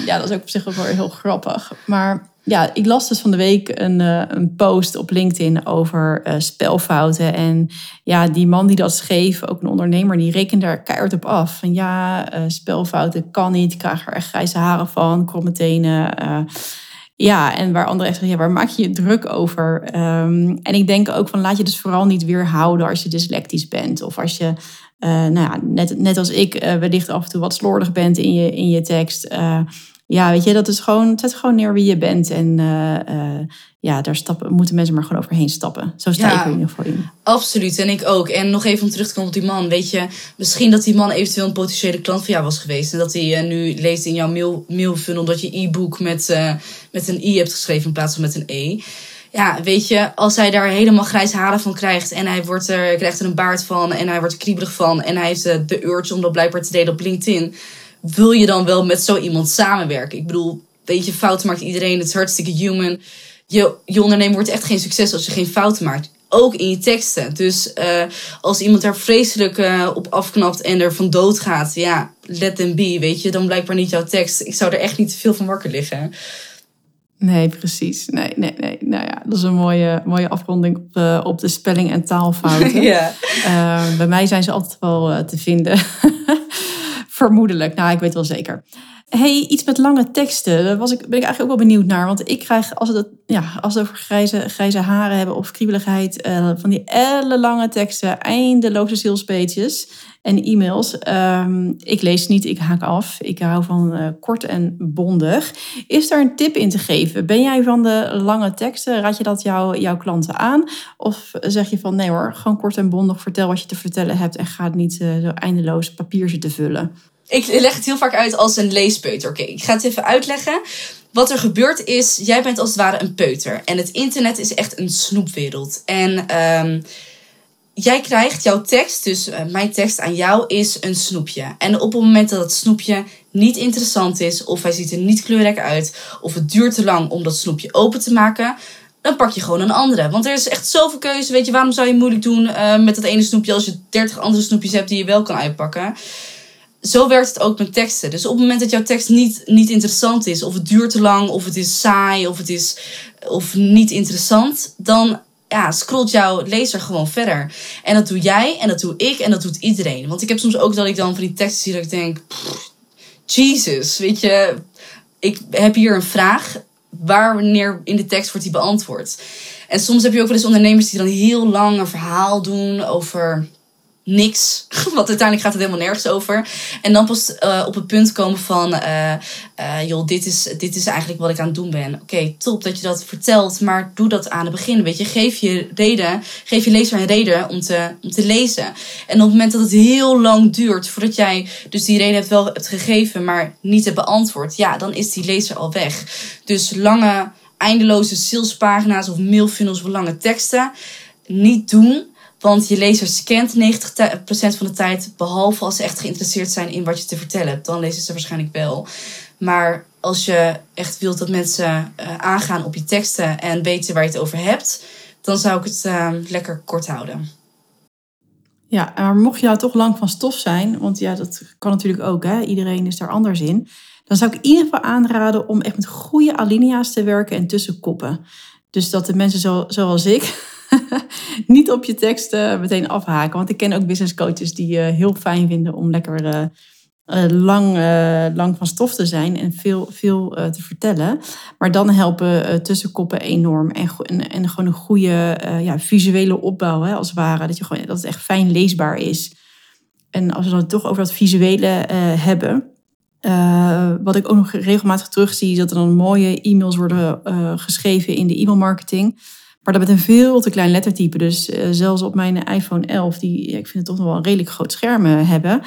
ja, dat is ook op zich ook wel heel grappig. Maar ja, ik las dus van de week een, uh, een post op LinkedIn over uh, spelfouten. En ja, die man die dat schreef, ook een ondernemer, die rekende daar keihard op af. Van ja, uh, spelfouten kan niet, ik krijg er echt grijze haren van, kromme tenen. Ja, en waar anderen echt zeggen, ja, waar maak je je druk over? Um, en ik denk ook van laat je dus vooral niet weerhouden als je dyslectisch bent. Of als je, nou ja, net, net als ik, wellicht af en toe wat slordig bent in je, in je tekst ja, weet je, dat is gewoon, zet gewoon neer wie je bent. En uh, uh, ja, daar stappen, moeten mensen maar gewoon overheen stappen. Zo sta ja, ik er in ieder geval in. Absoluut, en ik ook. En nog even om terug te komen op die man. Weet je, misschien dat die man eventueel een potentiële klant van jou was geweest. En dat hij uh, nu leest in jouw mail, mailfunnel dat je e-book met, met een i hebt geschreven in plaats van met een e ja, weet je, als hij daar helemaal grijs haren van krijgt en hij wordt er, krijgt er een baard van en hij wordt er kriebelig van en hij heeft de urge om dat blijkbaar te delen op LinkedIn, wil je dan wel met zo iemand samenwerken? Ik bedoel, weet je, fouten maakt iedereen. Het is hartstikke human. Je, je onderneming wordt echt geen succes als je geen fouten maakt. Ook in je teksten. Dus uh, als iemand daar vreselijk uh, op afknapt en er van dood gaat, ja, let them be, weet je, dan blijkbaar niet jouw tekst. Ik zou er echt niet te veel van wakker liggen. Nee, precies. Nee, nee, nee. Nou ja, dat is een mooie, mooie afronding op de, op de spelling- en taalfouten. ja. Uh, bij mij zijn ze altijd wel te vinden. Vermoedelijk, nou ik weet wel zeker. Hey, iets met lange teksten. Daar was ik, ben ik eigenlijk ook wel benieuwd naar. Want ik krijg, als, het, ja, als we over grijze, grijze haren hebben of kriebeligheid, uh, van die lange teksten, eindeloze salespages en e-mails. Um, ik lees niet, ik haak af. Ik hou van uh, kort en bondig. Is daar een tip in te geven? Ben jij van de lange teksten? Raad je dat jou, jouw klanten aan? Of zeg je van nee hoor, gewoon kort en bondig, vertel wat je te vertellen hebt en ga niet uh, zo eindeloos papier zitten vullen? Ik leg het heel vaak uit als een leespeuter. Oké, ik ga het even uitleggen. Wat er gebeurt is, jij bent als het ware een peuter. En het internet is echt een snoepwereld. En um, jij krijgt jouw tekst, dus uh, mijn tekst aan jou is een snoepje. En op het moment dat het snoepje niet interessant is, of hij ziet er niet kleurrijk uit, of het duurt te lang om dat snoepje open te maken, dan pak je gewoon een andere. Want er is echt zoveel keuze. Weet je, waarom zou je moeilijk doen uh, met dat ene snoepje als je 30 andere snoepjes hebt die je wel kan uitpakken? Zo werkt het ook met teksten. Dus op het moment dat jouw tekst niet, niet interessant is, of het duurt te lang, of het is saai, of het is of niet interessant, dan ja, scrolt jouw lezer gewoon verder. En dat doe jij, en dat doe ik, en dat doet iedereen. Want ik heb soms ook dat ik dan van die teksten zie dat ik denk, Jesus, weet je, ik heb hier een vraag. Wanneer in de tekst wordt die beantwoord? En soms heb je ook wel eens ondernemers die dan heel lang een verhaal doen over niks. Want uiteindelijk gaat het helemaal nergens over. En dan pas uh, op het punt komen van... Uh, joh, dit is, dit is eigenlijk wat ik aan het doen ben. Oké, top dat je dat vertelt. Maar doe dat aan het begin. Weet je, geef je reden... Geef je lezer een reden om te, om te lezen. En op het moment dat het heel lang duurt... Voordat jij dus die reden hebt wel hebt gegeven... Maar niet hebt beantwoord. Ja, dan is die lezer al weg. Dus lange, eindeloze salespagina's of mailfunnels... Of lange teksten... Niet doen want je lezer scant 90% van de tijd, behalve als ze echt geïnteresseerd zijn in wat je te vertellen hebt. Dan lezen ze waarschijnlijk wel. Maar als je echt wilt dat mensen uh, aangaan op je teksten en weten waar je het over hebt, dan zou ik het uh, lekker kort houden. Ja, maar mocht je nou toch lang van stof zijn, want ja, dat kan natuurlijk ook, hè? iedereen is daar anders in. Dan zou ik in ieder geval aanraden om echt met goede alinea's te werken en tussenkoppen. Dus dat de mensen zo, zoals ik niet op je teksten meteen afhaken. Want ik ken ook business coaches die uh, heel fijn vinden om lekker uh, uh, lang, lang van stof te zijn en veel, veel te vertellen. Maar dan helpen tussenkoppen enorm. En, en, en, gewoon een goede ja, visuele opbouw, hè, als het ware. Dat, je gewoon, dat het echt fijn leesbaar is. En als we dan toch over dat visuele hebben. wat ik ook nog regelmatig terugzie, is dat er dan mooie e-mails worden geschreven in de e-mailmarketing. Maar dat met een veel te klein lettertype. Dus uh, zelfs op mijn iPhone 11, die ik vind het toch nog wel een redelijk groot scherm hebben,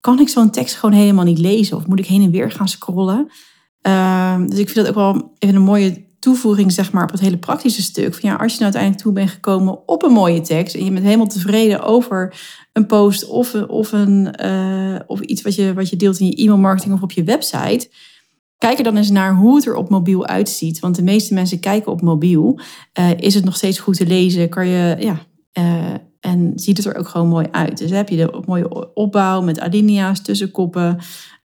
kan ik zo'n tekst gewoon helemaal niet lezen. Of moet ik heen en weer gaan scrollen. Uh, dus ik vind dat ook wel even een mooie toevoeging zeg maar, op het hele praktische stuk. Van, ja, als je nou uiteindelijk toe bent gekomen op een mooie tekst en je bent helemaal tevreden over een post of, of, een, uh, of iets wat je, wat je deelt in je e-mailmarketing of op je website Kijk er dan eens naar hoe het er op mobiel uitziet. Want de meeste mensen kijken op mobiel. Uh, is het nog steeds goed te lezen? Kan je, ja, uh, En ziet het er ook gewoon mooi uit. Dus heb je de mooie opbouw met alinea's, tussenkoppen.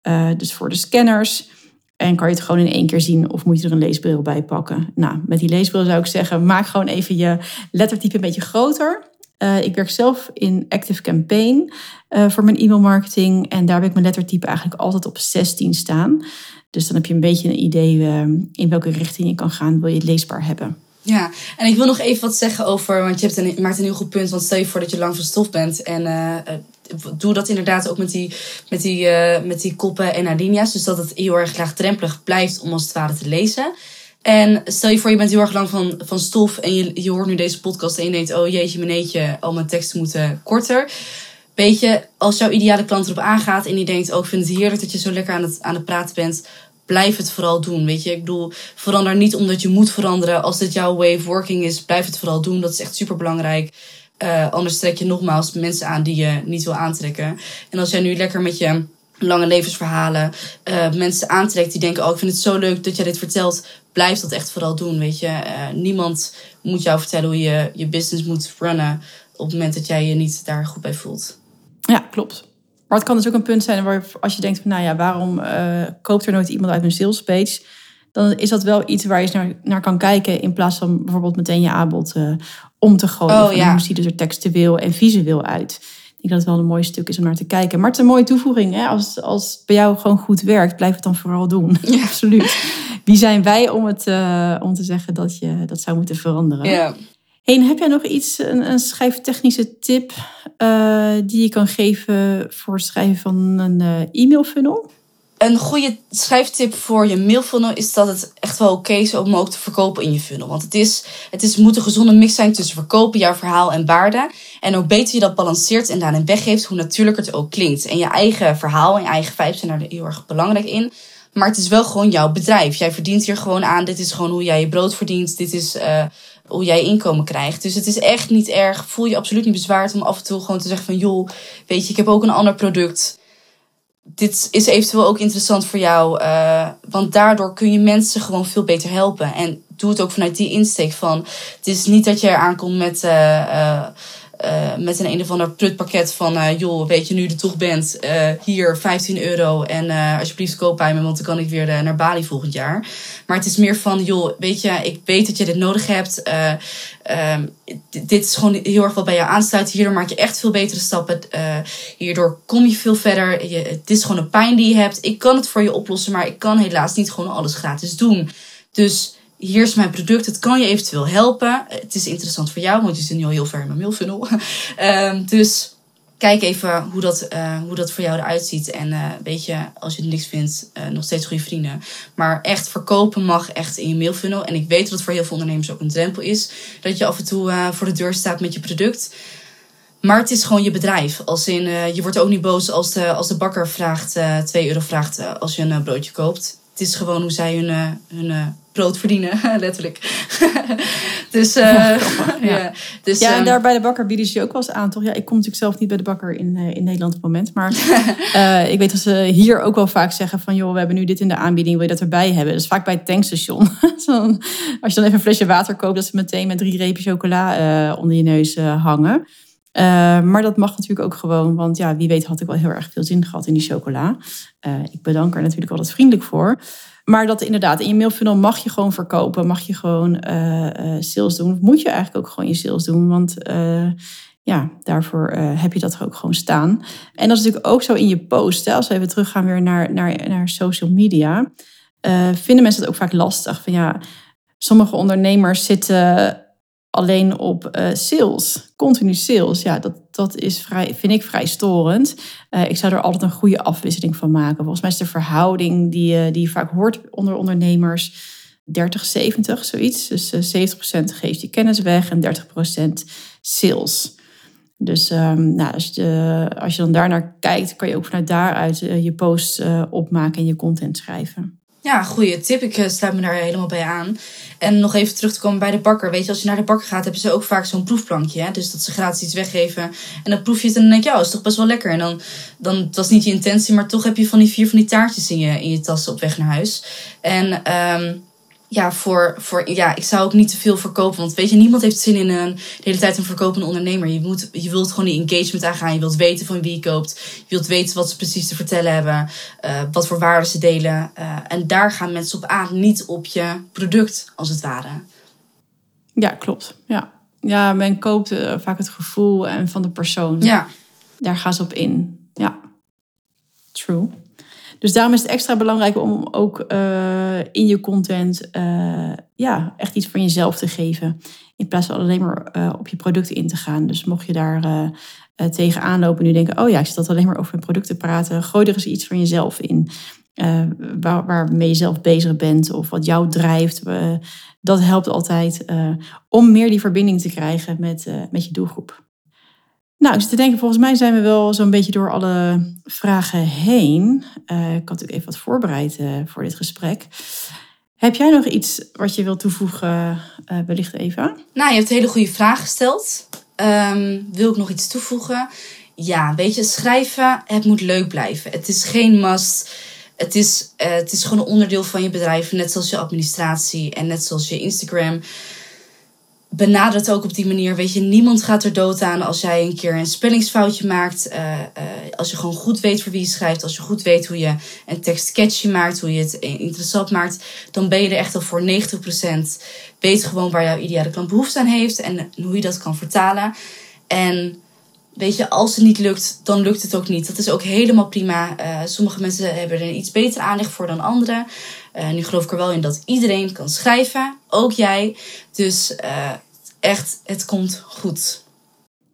Uh, dus voor de scanners. En kan je het gewoon in één keer zien of moet je er een leesbril bij pakken? Nou, met die leesbril zou ik zeggen, maak gewoon even je lettertype een beetje groter. Ik werk zelf in Active Campaign voor mijn e-mailmarketing. En daar heb ik mijn lettertype eigenlijk altijd op 16 staan. Dus dan heb je een beetje een idee uh, in welke richting je kan gaan, wil je het leesbaar hebben. Ja, en ik wil nog even wat zeggen over, want je hebt een, maakt een heel goed punt. Want stel je voor dat je lang van stof bent en doe dat inderdaad ook met die, met die, uh, met die koppen en alinea's. Dus dat het heel erg laagdrempelig blijft om als het ware te lezen. En stel je voor, je bent heel erg lang van, van stof en je, je hoort nu deze podcast en je denkt, oh jeetje, meneetje, al mijn teksten moeten korter. Weet je, als jouw ideale klant erop aangaat en die denkt, oh ik vind het heerlijk dat je zo lekker aan het, aan het praten bent, blijf het vooral doen. Weet je, ik bedoel, verander niet omdat je moet veranderen. Als dit jouw way of working is, blijf het vooral doen. Dat is echt super belangrijk. Uh, anders trek je nogmaals mensen aan die je niet wil aantrekken. En als jij nu lekker met je lange levensverhalen uh, mensen aantrekt die denken: Oh, ik vind het zo leuk dat jij dit vertelt. Blijf dat echt vooral doen. Weet je, uh, niemand moet jou vertellen hoe je je business moet runnen op het moment dat jij je niet daar goed bij voelt. Ja, klopt. Maar het kan dus ook een punt zijn waar als je denkt: van, Nou ja, waarom koopt er nooit iemand uit mijn sales page? Dan is dat wel iets waar je naar, naar kan kijken in plaats van bijvoorbeeld meteen je aanbod om te gooien. Oh, ja. Hoe ziet het er textueel en visueel uit? Ik denk dat het wel een mooi stuk is om naar te kijken. Maar het is een mooie toevoeging. Hè? Als, als het bij jou gewoon goed werkt, blijf het dan vooral doen. Ja. Absoluut. Wie zijn wij om, het, uh, om te zeggen dat je dat zou moeten veranderen? Ja. Hey, heb jij nog iets, een, een schrijftechnische tip uh, die je kan geven voor het schrijven van een uh, e-mail funnel? Een goede schrijftip voor je mailfunnel is dat het echt wel oké is om ook te verkopen in je funnel. Want het, is, het is, moet een gezonde mix zijn tussen verkopen, jouw verhaal en waarde. En hoe beter je dat balanceert en daarin weggeeft, hoe natuurlijker het ook klinkt. En je eigen verhaal en je eigen vijf zijn daar heel erg belangrijk in. Maar het is wel gewoon jouw bedrijf. Jij verdient hier gewoon aan. Dit is gewoon hoe jij je brood verdient. Dit is uh, hoe jij inkomen krijgt. Dus het is echt niet erg. Voel je absoluut niet bezwaard om af en toe gewoon te zeggen van... joh, weet je, ik heb ook een ander product dit is eventueel ook interessant voor jou. Uh, want daardoor kun je mensen gewoon veel beter helpen. En doe het ook vanuit die insteek van... Het is niet dat je er aankomt met... Uh, uh, met een of ander prutpakket van, uh, joh, weet je, nu je er toch bent, uh, hier 15 euro en alsjeblieft koop bij me, want dan kan ik weer naar Bali volgend jaar. Maar het is meer van, joh, weet je, ik weet dat je dit nodig hebt. Ehm, dit is gewoon heel erg wat bij jou aansluit. Hierdoor maak je echt veel betere stappen. hierdoor kom je veel verder. Je, het is gewoon een pijn die je hebt. Ik kan het voor je oplossen, maar ik kan helaas niet gewoon alles gratis doen. Dus hier is mijn product, het kan je eventueel helpen. Het is interessant voor jou, want je zit nu al heel ver in mijn mailfunnel. um, dus kijk even hoe dat, uh, hoe dat voor jou eruit ziet. En weet je, als je het niks vindt, uh, nog steeds goede vrienden. Maar echt verkopen mag echt in je mailfunnel. En ik weet dat het voor heel veel ondernemers ook een drempel is. Dat je af en toe voor de deur staat met je product. Maar het is gewoon je bedrijf. Als in, je wordt ook niet boos als de, als de bakker vraagt, 2 euro vraagt als je een broodje koopt. Het is gewoon hoe zij hun, hun brood verdienen, letterlijk. dus, uh, ja. dus, ja, en ehm, daar bij de bakker bieden ze je ook wel eens aan, toch? Ja, ik kom natuurlijk zelf niet bij de bakker in, uh, in Nederland op het moment. Maar uh, ik weet dat ze hier ook wel vaak zeggen van... joh, we hebben nu dit in de aanbieding, wil je dat erbij hebben? Dus vaak bij het tankstation. als je dan even een flesje water koopt... dat ze meteen met drie repen chocola onder je neus hangen. Maar dat mag natuurlijk ook gewoon, want ja, wie weet had ik wel heel erg veel zin gehad in die chocola. ik bedank er natuurlijk altijd vriendelijk voor. Maar dat inderdaad, in je mailfunnel mag je gewoon verkopen, mag je gewoon uh, sales doen. Moet je eigenlijk ook gewoon je sales doen, want ja, daarvoor heb je dat ook gewoon staan. En dat is natuurlijk ook zo in je post. Hè, als we even teruggaan weer naar, naar, naar social media, vinden mensen het ook vaak lastig. Van ja, sommige ondernemers zitten alleen op uh, sales, continu sales. Ja, dat, dat is vrij, vind ik vrij storend. Uh, ik zou er altijd een goede afwisseling van maken. Volgens mij is de verhouding die, uh, die je vaak hoort onder ondernemers 30-70, zoiets. Dus 70% geeft je kennis weg en 30% sales. Dus um, nou, als, je, als je dan daarnaar kijkt, kan je ook vanuit daaruit je posts opmaken en je content schrijven. Ja, goede tip. Ik eh, sluit me daar helemaal bij aan. En nog even terug te komen bij de bakker. Weet je, als je naar de bakker gaat, hebben ze ook vaak zo'n proefplankje. Hè? Dus dat ze gratis iets weggeven. En dan proef je het en dan denk je, ja, dat is toch best wel lekker. En dan, dan dat was niet je intentie, maar toch heb je van die vier van die taartjes in je, in je tassen op weg naar huis. En um, ja, voor, voor, ja, ik zou ook niet te veel verkopen. Want weet je, niemand heeft zin in een, de hele tijd een verkopende ondernemer. Je, moet, je wilt gewoon die engagement aangaan. Je wilt weten van wie je koopt. Je wilt weten wat ze precies te vertellen hebben. Uh, wat voor waarden ze delen. Uh, en daar gaan mensen op aan. Niet op je product, als het ware. Ja, klopt. Ja, ja men koopt uh, vaak het gevoel en van de persoon. Ja. Daar gaan ze op in. Ja, true. Dus daarom is het extra belangrijk om ook uh, in je content uh, ja, echt iets van jezelf te geven. In plaats van alleen maar uh, op je producten in te gaan. Dus mocht je daar tegenaan lopen en nu denken... oh ja, ik zit dat alleen maar over mijn producten praten... gooi er eens iets van jezelf in. waar, waarmee je zelf bezig bent of wat jou drijft. dat helpt altijd om meer die verbinding te krijgen met, met je doelgroep. Nou, ik zit te denken, volgens mij zijn we wel zo'n beetje door alle vragen heen. Uh, ik had natuurlijk even wat voorbereid uh, voor dit gesprek. Heb jij nog iets wat je wilt toevoegen, uh, wellicht Eva? Nou, je hebt een hele goede vraag gesteld. Um, wil ik nog iets toevoegen? Ja, weet je, schrijven, het moet leuk blijven. Het is geen must. Het is, het is gewoon een onderdeel van je bedrijf, net zoals je administratie en net zoals je Instagram benader het ook op die manier. Weet je, niemand gaat er dood aan als jij een keer een spellingsfoutje maakt. Uh, uh, als je gewoon goed weet voor wie je schrijft. Als je goed weet hoe je een tekst catchy maakt. Hoe je het interessant maakt. Dan ben je er echt al voor 90%. Weet gewoon waar jouw ideale klant behoefte aan heeft. En hoe je dat kan vertalen. En weet je, als het niet lukt, dan lukt het ook niet. Dat is ook helemaal prima. Uh, sommige mensen hebben er iets beter aanleg voor dan anderen. Uh, nu geloof ik er wel in dat iedereen kan schrijven, ook jij. Dus echt, het komt goed.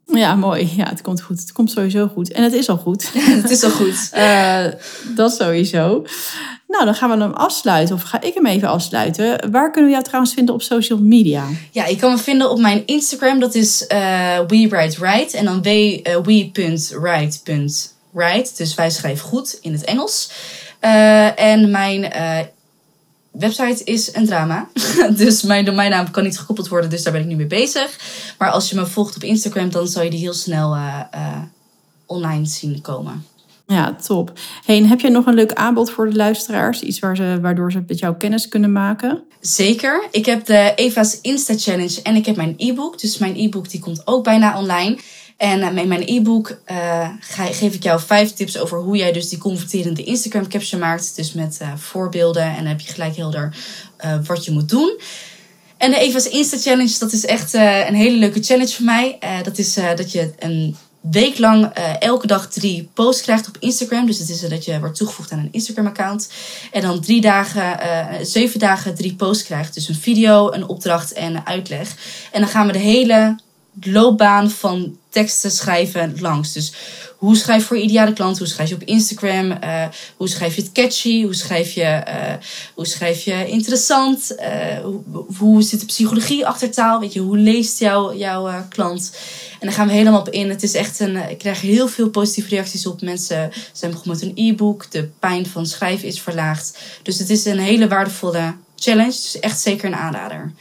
Ja, mooi. Ja, het komt goed. Het komt sowieso goed. En het is al goed. het is al goed. uh, dat sowieso. Nou, dan gaan we hem afsluiten. Of ga ik hem even afsluiten. Waar kunnen we jou trouwens vinden op social media? Ja, je kan me vinden op mijn Instagram. Dat is uh, WeWriteRight. En dan w, uh, we.write.right. Dus wij schrijven goed in het Engels. Uh, en mijn website is een drama. dus mijn domeinnaam kan niet gekoppeld worden, dus daar ben ik nu mee bezig. Maar als je me volgt op Instagram, dan zal je die heel snel uh, uh, online zien komen. Ja, top. Hey, en heb je nog een leuk aanbod voor de luisteraars? Iets waar ze, waardoor ze met jou kennis kunnen maken? Zeker. Ik heb de Eva's Insta Challenge en ik heb mijn e-book. Dus mijn e-book die komt ook bijna online. En uh, met mijn e-book uh, geef ik jou vijf tips over hoe jij dus die converterende Instagram caption maakt. Dus met uh, voorbeelden en dan heb je gelijk helder wat je moet doen. En de Eva's Insta Challenge, dat is echt een hele leuke challenge voor mij. dat is dat je een week lang elke dag drie posts krijgt op Instagram. Dus het is dat je wordt toegevoegd aan een Instagram account. En dan drie dagen, zeven dagen drie posts krijgt. Dus een video, een opdracht en een uitleg. En dan gaan we de hele loopbaan van teksten schrijven langs. Dus hoe schrijf je voor ideale klant? Hoe schrijf je op Instagram? Uh, hoe schrijf je het catchy? Hoe schrijf je, uh, hoe schrijf je interessant? Uh, hoe, hoe zit de psychologie achter taal? Weet je, hoe leest jou, jouw klant? En daar gaan we helemaal op in. Het is echt een, ik krijg heel veel positieve reacties op. Mensen zijn begonnen met een e-book. De pijn van schrijven is verlaagd. Dus het is een hele waardevolle challenge. Dus echt zeker een aanrader.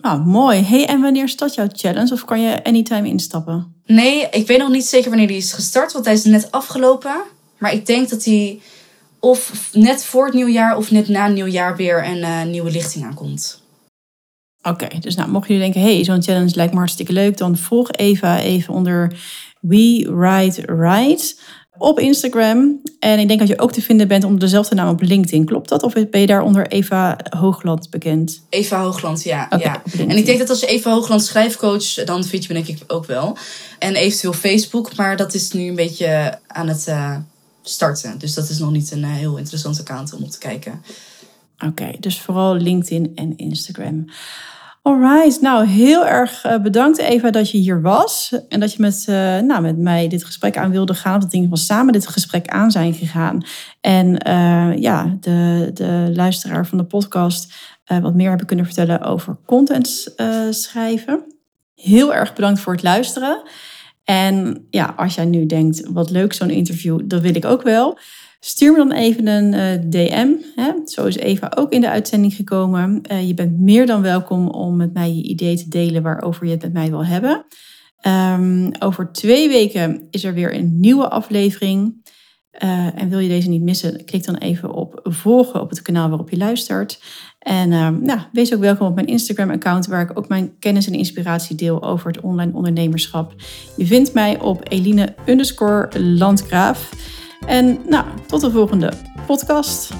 Nou, mooi. Hey, en wanneer start jouw challenge? Of kan je anytime instappen? Nee, ik weet nog niet zeker wanneer die is gestart, want hij is net afgelopen. Maar ik denk dat hij of net voor het nieuwjaar of net na het nieuwjaar weer een uh, nieuwe lichting aankomt. Oké, dus nou, mocht jullie denken, hey, zo'n challenge lijkt me hartstikke leuk, dan volg Eva even onder We Write Right op Instagram. En ik denk dat je ook te vinden bent onder dezelfde naam op LinkedIn. Klopt dat? Of ben je daar onder Eva Hoogland bekend? Eva Hoogland, ja. ja. En ik denk dat als je Eva Hoogland schrijfcoach, dan vind je me denk ik ook wel. En eventueel Facebook, maar dat is nu een beetje aan het uh, starten. Dus dat is nog niet een uh, heel interessant account om op te kijken. Oké, okay, dus vooral LinkedIn en Instagram. Alright, nou heel erg eh, bedankt Eva dat je hier was. En dat je met, uh, nou, met mij dit gesprek aan wilde gaan. Dat dingen van samen dit gesprek aan zijn gegaan. En uh, ja, de, de luisteraar van de podcast wat meer hebben kunnen vertellen over content schrijven. Heel erg bedankt voor het luisteren. En ja, als jij nu denkt, wat leuk zo'n interview, dat wil ik ook wel. Stuur me dan even een uh, DM. Hè? Zo is Eva ook in de uitzending gekomen. Uh, je bent meer dan welkom om met mij je idee te delen waarover je het met mij wil hebben. Um, over twee weken is er weer een nieuwe aflevering. Uh, en wil je deze niet missen, klik dan even op volgen op het kanaal waarop je luistert. En ehm, nou, wees ook welkom op mijn Instagram-account, waar ik ook mijn kennis en inspiratie deel over het online ondernemerschap. Je vindt mij op Eline underscore Landgraaf. En nou, tot de volgende podcast.